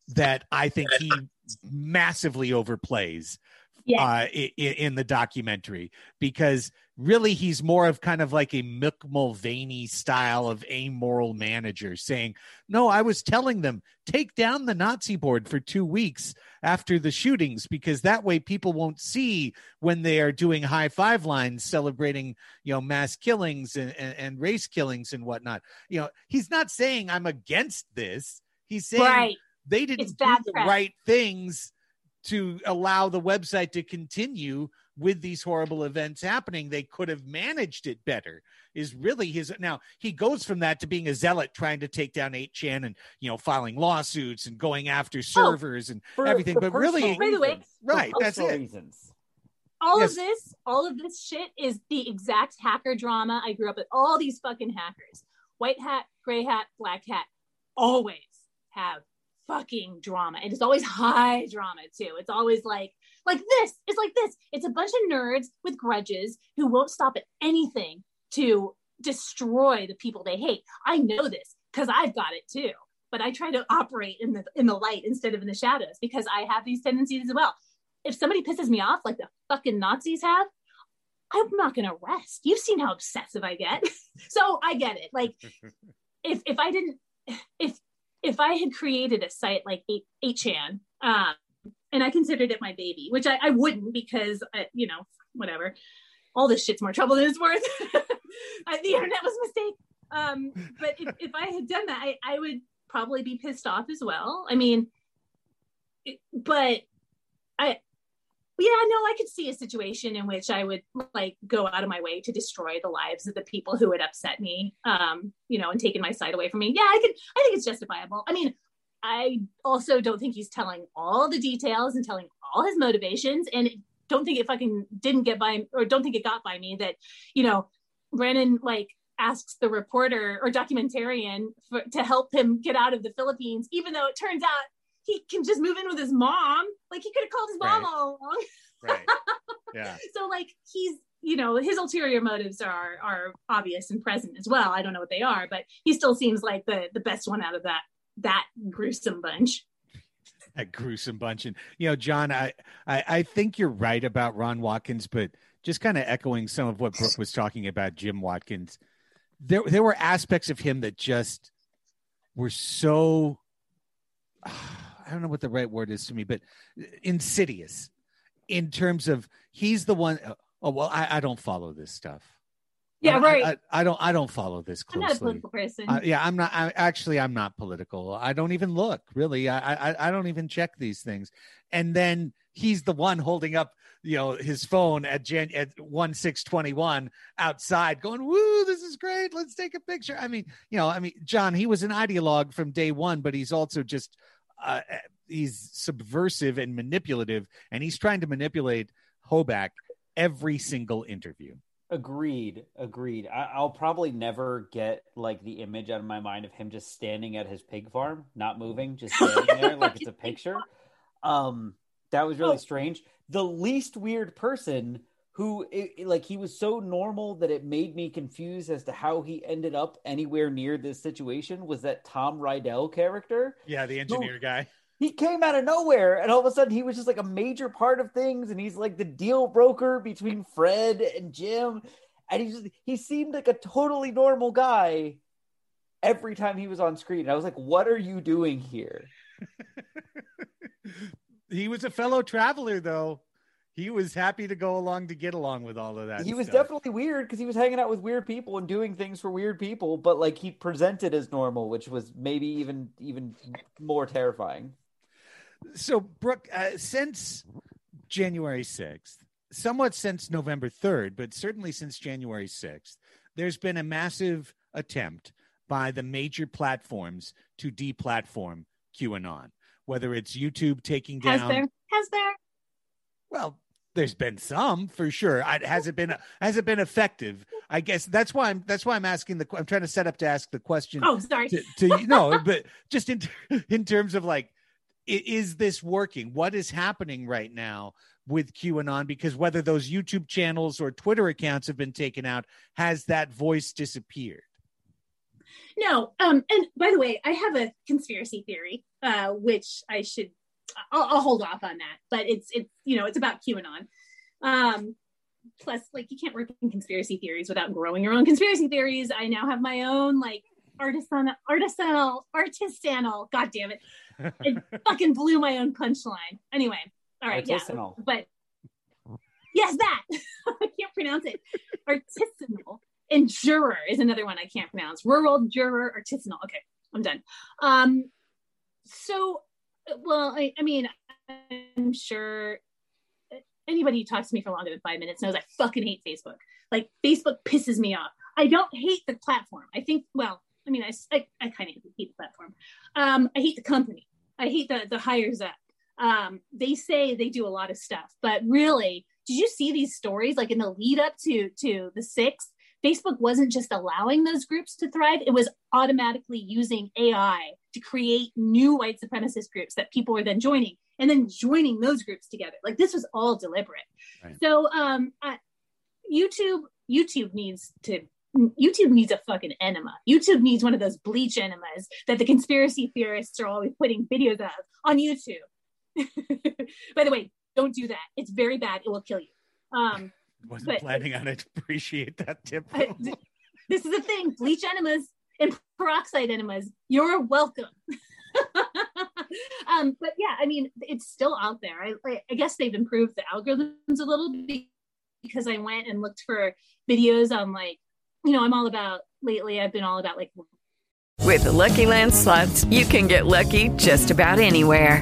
that I think he (laughs) massively overplays Yeah. uh, i- i- in the documentary because really he's more of kind of like a Mick Mulvaney style of amoral manager saying, No, I was telling them, take down the Nazi board for two weeks after the shootings because that way people won't see when they are doing high five lines celebrating, you know, mass killings and, and, and race killings and whatnot. You know, he's not saying I'm against this. He's saying Right. they didn't do the right things to allow the website to continue with these horrible events happening. They could have managed it better. Is really his now he goes from that to being a zealot trying to take down 8chan and you know filing lawsuits and going after oh, servers and For- everything. for but really personal By the way- Right, that's personal it. Reasons. all Yes. of this all of this shit is the exact hacker drama i grew up with all these fucking hackers white hat gray hat black hat oh. always have fucking drama and it's always (laughs) high drama too it's always like like this it's like this it's a bunch of nerds with grudges who won't stop at anything to destroy the people they hate i know this because i've got it too but I try to operate in the in the light instead of in the shadows because I have these tendencies as well. If somebody pisses me off like the fucking Nazis have, I'm not going to rest. You've seen how obsessive I get. (laughs) so I get it. Like (laughs) if if I didn't if if I had created a site like 8chan um and I considered it my baby, which I, I wouldn't because I, you know, whatever. All this shit's more trouble than it's worth. (laughs) The internet was a mistake. Um, but if, if I had done that, I, I would probably be pissed off as well. I mean, it, but I, yeah, no, I could see a situation in which I would like go out of my way to destroy the lives of the people who had upset me, um, you know, and taken my side away from me. Yeah, I could, I think it's justifiable. I mean, I also don't think he's telling all the details and telling all his motivations, and don't think it fucking didn't get by, or don't think it got by me that, you know, Brennan like asks the reporter or documentarian for, to help him get out of the Philippines, even though it turns out he can just move in with his mom. Like he could have called his mom Right. all along. Right. (laughs) Yeah. so like he's you know his ulterior motives are are obvious and present as well. I don't know what they are, but he still seems like the the best one out of that that gruesome bunch. that gruesome bunch. And you know, John, I, I I think you're right about Ron Watkins, but just kind of echoing some of what Brooke was talking about Jim Watkins. There there were aspects of him that just were so I don't know what the right word is to me, but insidious in terms of he's the one oh well, I, I don't follow this stuff. Yeah, I- right. I, I don't I don't follow this closely. I'm not a political person. Uh, yeah, I'm not. I, actually, I'm not political. I don't even look really. I, I I don't even check these things. And then he's the one holding up, you know, his phone at Jan at one six twenty one outside, going, "Woo, this is great. Let's take a picture." I mean, you know, I mean, John, he was an ideologue from day one, but he's also just uh, he's subversive and manipulative, and he's trying to manipulate Hoback every single interview. Agreed. Agreed. I, I'll probably never get like the image out of my mind of him just standing at his pig farm, not moving, just standing there like it's a picture. Um, that was really strange. The least weird person who, it, like, he was so normal that it made me confused as to how he ended up anywhere near this situation was that Tom Rydell character. Yeah, the engineer guy. He came out of nowhere, and all of a sudden he was just like a major part of things, and he's like the deal broker between Fred and Jim, and he just he seemed like a totally normal guy every time he was on screen. And I was like, "What are you doing here?" (laughs) he was a fellow traveler though he was happy to go along to get along with all of that he was stuff. definitely weird because he was hanging out with weird people and doing things for weird people, but like he presented as normal, which was maybe even even more terrifying. so brooke uh, since january 6th somewhat since november 3rd but certainly since january 6th there's been a massive attempt by the major platforms to deplatform qanon whether it's youtube taking down Has there? Has there? Well, there's been some for sure. I, has it been has it been effective? I guess that's why I'm that's why I'm asking the. I'm trying to set up to ask the question. Oh, sorry. To, to no, but just in in terms of like, is this working? What is happening right now with QAnon? Because whether those YouTube channels or Twitter accounts have been taken out, has that voice disappeared? No. Um, and by the way, I have a conspiracy theory, uh, which I should I'll, I'll hold off on that. But it's it's you know it's about QAnon. Um, plus, like you can't work in conspiracy theories without growing your own conspiracy theories. I now have my own like artisanal, artisanal, artisanal. God damn it! It (laughs) fucking blew my own punchline. Anyway, all right, Artisanal. yeah, but yes, that (laughs) I can't pronounce it. Artisanal and juror is another one I can't pronounce. Rural juror artisanal. Okay, I'm done. Um, so, well, I, I mean, I'm sure anybody who talks to me for longer than five minutes knows I fucking hate Facebook. Like, Facebook pisses me off. I don't hate the platform. I think, well, I mean, I, I, I kind of hate the platform. Um, I hate the company. I hate the, the hires up. Um, they say they do a lot of stuff, but really, did you see these stories like in the lead up to to the sixth? Facebook wasn't just allowing those groups to thrive, it was automatically using AI to create new white supremacist groups that people were then joining and then joining those groups together. Like this was all deliberate. Right. So um, YouTube YouTube needs to YouTube needs a fucking enema. YouTube needs one of those bleach enemas that the conspiracy theorists are always putting videos of on YouTube. (laughs) By the way, don't do that. It's very bad. It will kill you. Um, (laughs) Wasn't but- planning on it. Appreciate that tip. I- this is the thing bleach enemas and peroxide enemas. You're welcome. (laughs) Um but yeah i mean it's still out there. I, I i guess they've improved the algorithms a little bit because i went and looked for videos on like you know i'm all about lately i've been all about like With the Lucky Land slots, you can get lucky just about anywhere.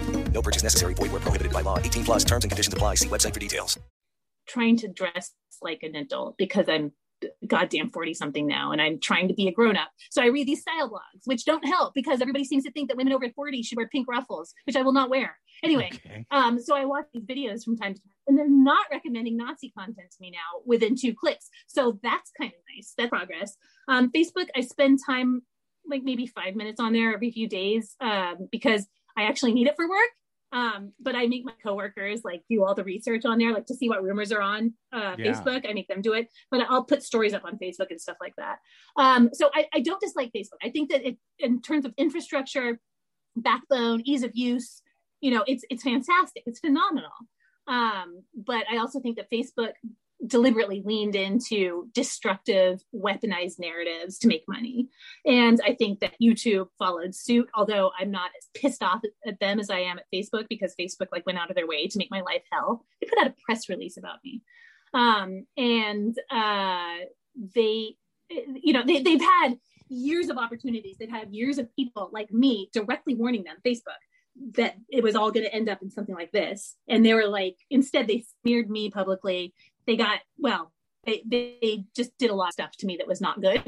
No purchase necessary. Void where prohibited by law. 18 plus terms and conditions apply. See website for details. trying to dress like an adult because i'm goddamn 40 something now and i'm trying to be a grown up so i read these style blogs which don't help because everybody seems to think that women over 40 should wear pink ruffles which i will not wear anyway um so i watch these videos from time to time and they're not recommending nazi content to me now within two clicks so that's kind of nice that's progress um facebook i spend time like maybe five minutes on there every few days um because i actually need it for work um, but I make my coworkers like do all the research on there, like to see what rumors are on uh, Yeah. Facebook. I make them do it, but I'll put stories up on Facebook and stuff like that. Um, so I, I don't dislike Facebook. I think that it, in terms of infrastructure, backbone, ease of use, you know, it's it's fantastic. It's phenomenal. Um, but I also think that Facebook deliberately leaned into destructive, weaponized narratives to make money. And I think that YouTube followed suit, although I'm not as pissed off at them as I am at Facebook because Facebook like went out of their way to make my life hell. They put out a press release about me. Um, and uh, they, you know, they, they've had years of opportunities. They've had years of people like me directly warning them, Facebook, that it was all going to end up in something like this. And they were like, instead, they smeared me publicly. They got, well, they, they just did a lot of stuff to me that was not good.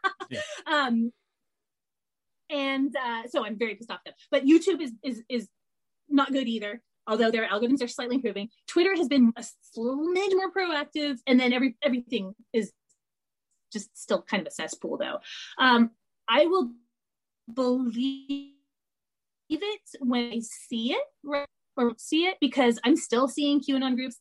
(laughs) um, and uh, so I'm very pissed off them. But YouTube is is is not good either. Although their algorithms are slightly improving, Twitter has been a smidge more proactive, and then every everything is just still kind of a cesspool. Though um, I will believe it when I see it, right? Or see it because I'm still seeing QAnon groups.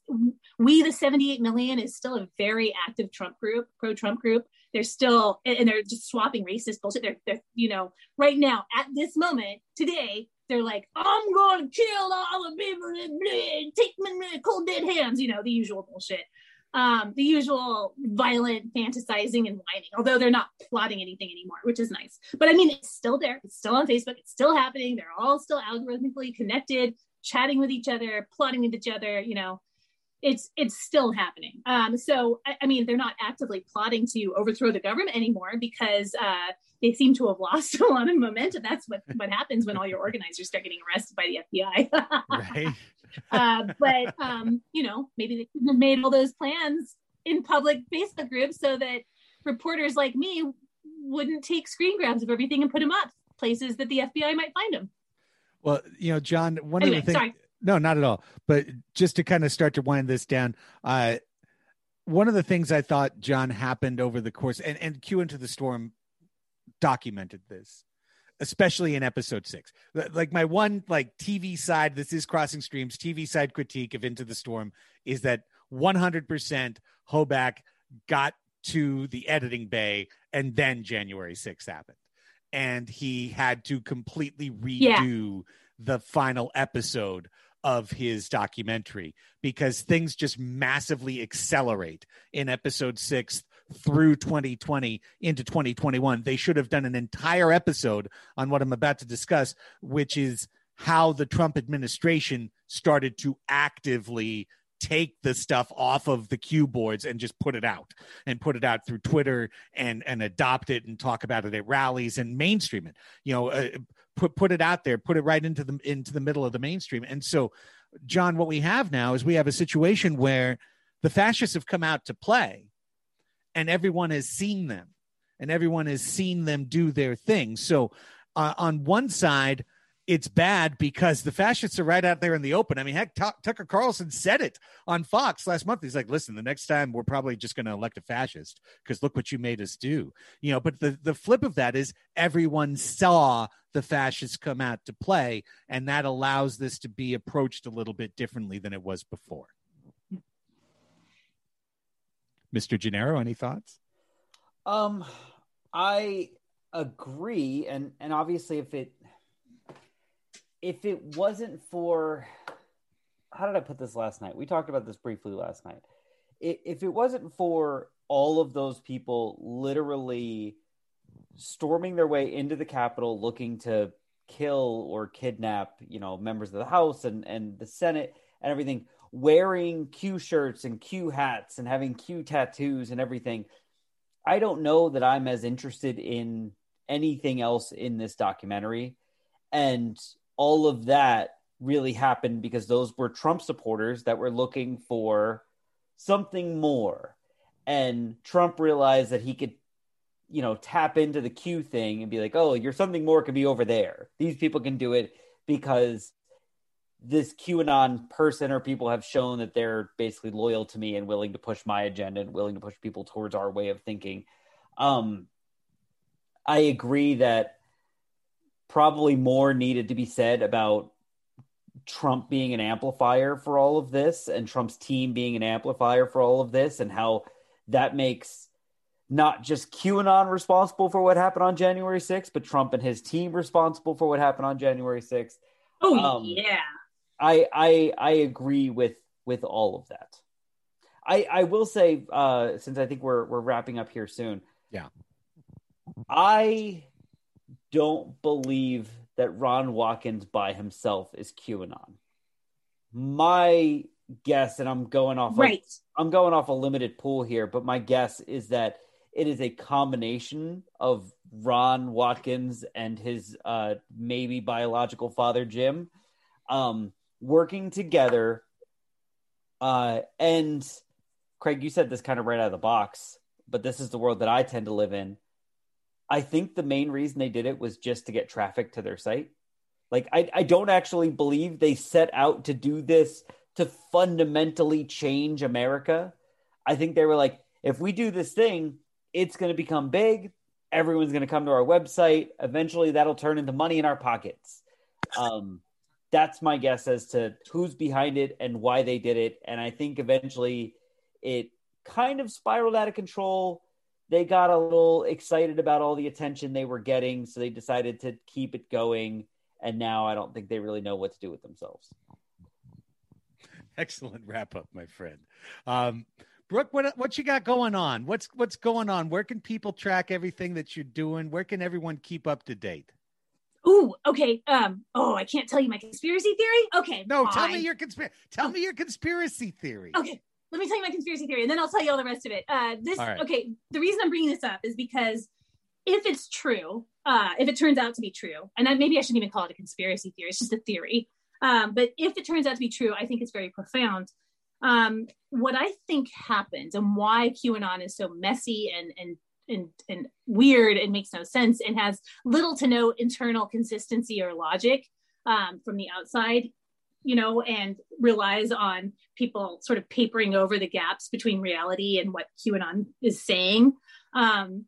We, the 78 million, is still a very active Trump group, pro Trump group. They're still, and and they're just swapping racist bullshit. They're, they're, you know, right now at this moment today, they're like, I'm going to kill all the people blood, take my cold dead hands. You know, the usual bullshit. Um, the usual violent fantasizing and whining, although they're not plotting anything anymore, which is nice. But I mean, it's still there. It's still on Facebook. It's still happening. They're all still algorithmically connected, chatting with each other, plotting with each other. You know, it's it's still happening. Um, so I, I mean, they're not actively plotting to overthrow the government anymore because uh, they seem to have lost (laughs) a lot of momentum. That's what what happens when all your organizers start getting arrested by the FBI. (laughs) right. uh, but um, you know, maybe they couldn't have made all those plans in public Facebook groups so that reporters like me wouldn't take screen grabs of everything and put them up places that the FBI might find them. Well, you know, John, one Anyway, of the things. No, not at all. But just to kind of start to wind this down, uh, one of the things I thought, John, happened over the course, and, and Q into the Storm documented this, especially in episode six. Like my one like TV side, this is Crossing Streams TV side critique of Into the Storm is that 100% Hoback got to the editing bay and then January 6th happened. And he had to completely redo the final episode of his documentary because things just massively accelerate in episode six through 2020 into 2021. They should have done an entire episode on what I'm about to discuss, which is how the Trump administration started to actively take the stuff off of the cue boards and just put it out and put it out through Twitter and and adopt it and talk about it at rallies and mainstream it. You know, uh, put put it out there, put it right into the into the middle of the mainstream. And so, John, what we have now is we have a situation where the fascists have come out to play, and everyone has seen them, and everyone has seen them do their thing. So, uh, on one side it's bad because the fascists are right out there in the open. I mean, heck, T- Tucker Carlson said it on Fox last month. He's like, "Listen, the next time we're probably just going to elect a fascist because look what you made us do." You know, but the the flip of that is everyone saw the fascists come out to play, and that allows this to be approached a little bit differently than it was before. Mr. Gennaro, any thoughts? Um, I agree, and and obviously, if it if it wasn't for how did I put this last night? We talked about this briefly last night. If it wasn't for all of those people literally storming their way into the Capitol looking to kill or kidnap, you know, members of the House and, and the Senate and everything, wearing Q shirts and Q hats and having Q tattoos and everything, I don't know that I'm as interested in anything else in this documentary. And all of that really happened because those were Trump supporters that were looking for something more. And Trump realized that he could, you know, tap into the Q thing and be like, oh, you're something more could be over there. These people can do it because this QAnon person or people have shown that they're basically loyal to me and willing to push my agenda and willing to push people towards our way of thinking. Um, I agree that probably more needed to be said about Trump being an amplifier for all of this and Trump's team being an amplifier for all of this and how that makes not just QAnon responsible for what happened on January 6th, but Trump and his team responsible for what happened on January 6th. Oh um, yeah. I I I agree with with all of that. I I will say uh since I think we're we're wrapping up here soon. Yeah. I don't believe that Ron Watkins by himself is QAnon. My guess, and I'm going off right. I'm going off a limited pool here, but my guess is that it is a combination of Ron Watkins and his uh, maybe biological father Jim um, working together. Uh, and Craig, you said this kind of right out of the box, but this is the world that I tend to live in. I think the main reason they did it was just to get traffic to their site. Like, I, I don't actually believe they set out to do this to fundamentally change America. I think they were like, if we do this thing, it's going to become big. Everyone's going to come to our website. Eventually, that'll turn into money in our pockets. Um, that's my guess as to who's behind it and why they did it. And I think eventually it kind of spiraled out of control they got a little excited about all the attention they were getting, so they decided to keep it going. And now I don't think they really know what to do with themselves. Excellent wrap up, my friend. Um, Brooke, what what you got going on? What's what's going on? Where can people track everything that you're doing? Where can everyone keep up to date? Ooh, okay. Um, oh, I can't tell you my conspiracy theory. Okay, no, fine. tell me your conspiracy. Tell me your conspiracy theory. Okay, let me tell you my conspiracy theory, and then I'll tell you all the rest of it. Uh, this right. okay. The reason I'm bringing this up is because if it's true, uh, if it turns out to be true, and I, maybe I shouldn't even call it a conspiracy theory; it's just a theory. Um, but if it turns out to be true, I think it's very profound. Um, what I think happened and why QAnon is so messy and and and, and weird and makes no sense and has little to no internal consistency or logic um, from the outside you know, and relies on people sort of papering over the gaps between reality and what QAnon is saying. Um,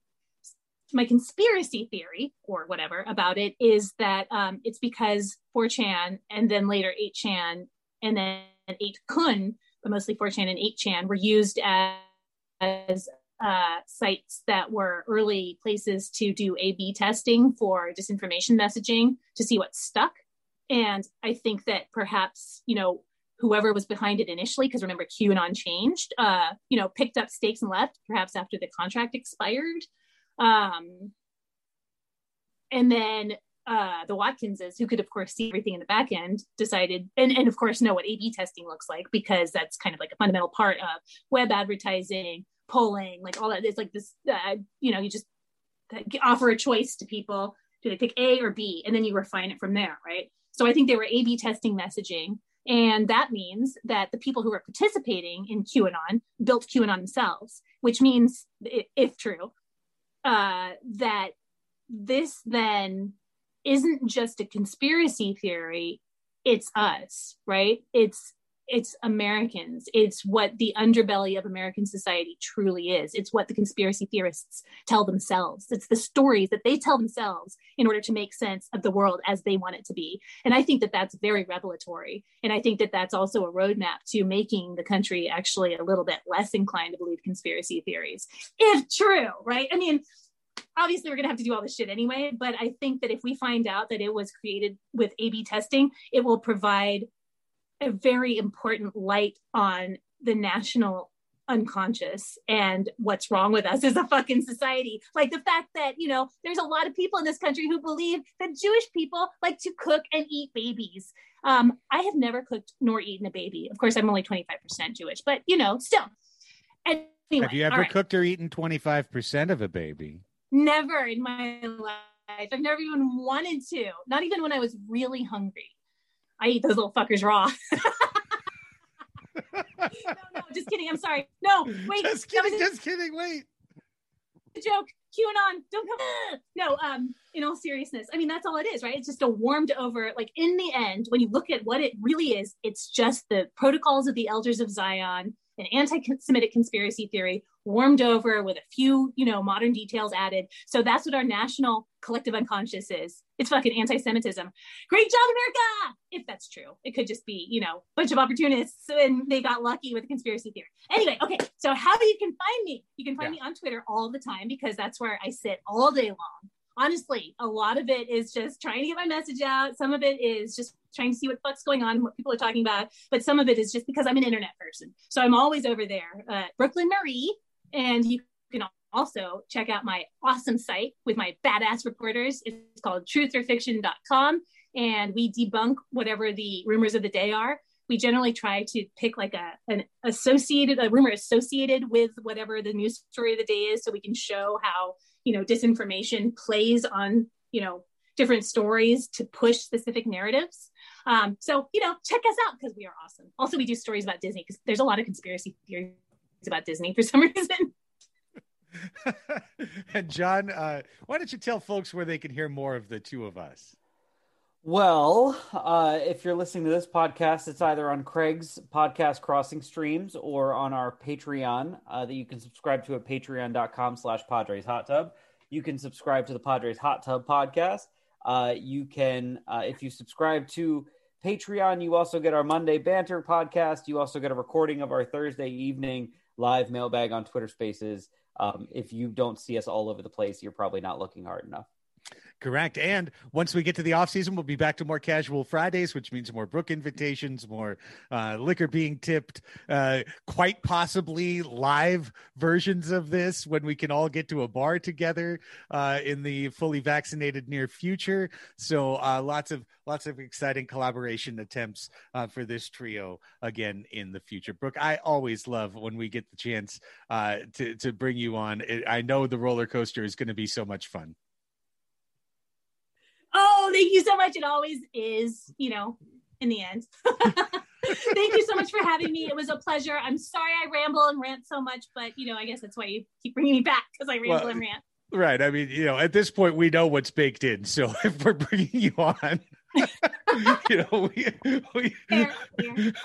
my conspiracy theory or whatever about it is that um, it's because 4chan and then later 8chan and then 8kun, but mostly 4chan and 8chan were used as, as uh, sites that were early places to do A B testing for disinformation messaging to see what stuck. And I think that perhaps, you know, whoever was behind it initially, because remember QAnon changed, uh, you know, picked up stakes and left, perhaps after the contract expired. Um, and then uh, the Watkinses, who could, of course, see everything in the back end, decided, and, and of course, know what A B testing looks like because that's kind of like a fundamental part of web advertising, polling, like all that. It's like this, uh, you know, you just offer a choice to people. Do they pick A or B? And then you refine it from there, right? So I think they were A B testing messaging. And that means that the people who were participating in QAnon built QAnon themselves, which means, if true, uh, that this then isn't just a conspiracy theory it's us right it's it's americans. It's what the underbelly of american society truly is. It's what the conspiracy theorists tell themselves. It's the stories that they tell themselves in order to make sense of the world as they want it to be. And i think that that's very revelatory. And i think that that's also a roadmap to making the country actually a little bit less inclined to believe conspiracy theories if true right? I mean obviously we're going to have to do all this shit anyway but i think that if we find out that it was created with ab testing it will provide a very important light on the national unconscious and what's wrong with us as a fucking society like the fact that you know there's a lot of people in this country who believe that jewish people like to cook and eat babies um i have never cooked nor eaten a baby of course i'm only 25% jewish but you know still anyway, have you ever right. cooked or eaten 25% of a baby Never in my life. I've never even wanted to. Not even when I was really hungry. I eat those little fuckers raw. (laughs) no, no, (laughs) just kidding. I'm sorry. No, wait. Just kidding. Just kidding. Wait. Joke. QAnon. Don't come. (gasps) No. Um. In all seriousness, I mean that's all it is, right? It's just a warmed over. Like in the end, when you look at what it really is, it's just the protocols of the elders of Zion an anti-Semitic conspiracy theory warmed over with a few, you know, modern details added. So that's what our national collective unconscious is. It's fucking anti-Semitism. Great job, America! If that's true, it could just be, you know, a bunch of opportunists and they got lucky with a conspiracy theory. Anyway, okay. So how you can find me? You can find yeah. me on Twitter all the time because that's where I sit all day long honestly, a lot of it is just trying to get my message out. Some of it is just trying to see what fuck's going on, what people are talking about. But some of it is just because I'm an internet person. So I'm always over there. Uh, Brooklyn Marie. And you can also check out my awesome site with my badass reporters. It's called truthorfiction.com. And we debunk whatever the rumors of the day are. We generally try to pick like a an associated a rumor associated with whatever the news story of the day is, so we can show how you know disinformation plays on you know different stories to push specific narratives. Um, so, you know, check us out because we are awesome. Also, we do stories about Disney because there's a lot of conspiracy theories about Disney for some (laughs) reason. (laughs) and John, uh, why don't you tell folks where they can hear more of the two of us? Well, uh, if you're listening to this podcast, it's either on Craig's podcast Crossing Streams or on our Patreon uh, that you can subscribe to at patreon.com slash Padres Hot Tub. You can subscribe to the Padres Hot Tub podcast. Uh, you can, uh, if you subscribe to Patreon, you also get our Monday Banter podcast. You also get a recording of our Thursday evening live mailbag on Twitter Spaces. Um, if you don't see us all over the place, you're probably not looking hard enough. Correct. And once we get to the off season, we'll be back to more casual Fridays, which means more Brooke invitations, more uh, liquor being tipped, uh, quite possibly live versions of this when we can all get to a bar together uh, in the fully vaccinated near future. So uh, lots of lots of exciting collaboration attempts uh, for this trio again in the future. Brooke, I always love when we get the chance uh, to to bring you on. I know the roller coaster is going to be so much fun thank you so much. It always is, you know, in the end. (laughs) thank you so much for having me. It was a pleasure. I'm sorry I ramble and rant so much, but you know, I guess that's why you keep bringing me back because I ramble well, and rant. Right. I mean, you know, at this point, we know what's baked in. So (laughs) if we're bringing you on, (laughs) you know, we we,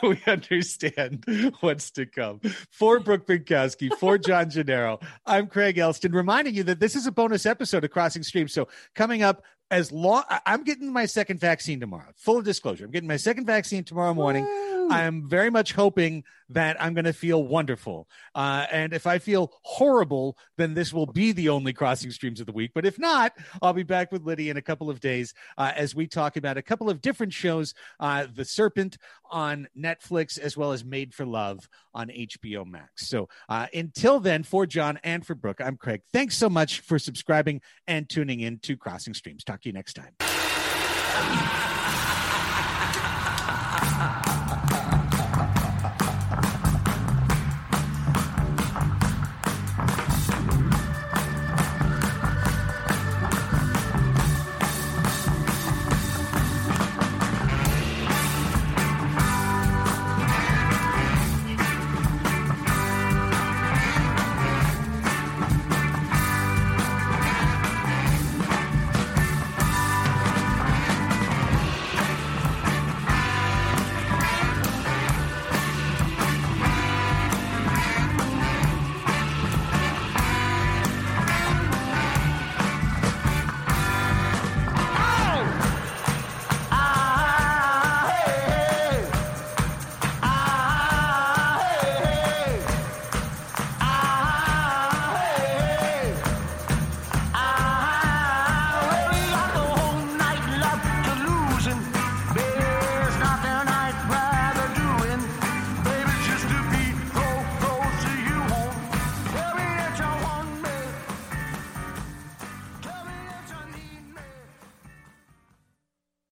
we understand what's to come. For Brooke Binkowski, for John Gennaro, I'm Craig Elsten, reminding you that this is a bonus episode of Crossing Streams. So coming up as long I'm getting my second vaccine tomorrow. Full disclosure, I'm getting my second vaccine tomorrow morning. I'm very much hoping that I'm going to feel wonderful. Uh, and if I feel horrible, then this will be the only crossing streams of the week. But if not, I'll be back with Liddy in a couple of days uh, as we talk about a couple of different shows uh, The Serpent on Netflix, as well as Made for Love on HBO Max. So uh, until then, for John and for Brooke, I'm Craig. Thanks so much for subscribing and tuning in to Crossing Streams. Talk to you next time.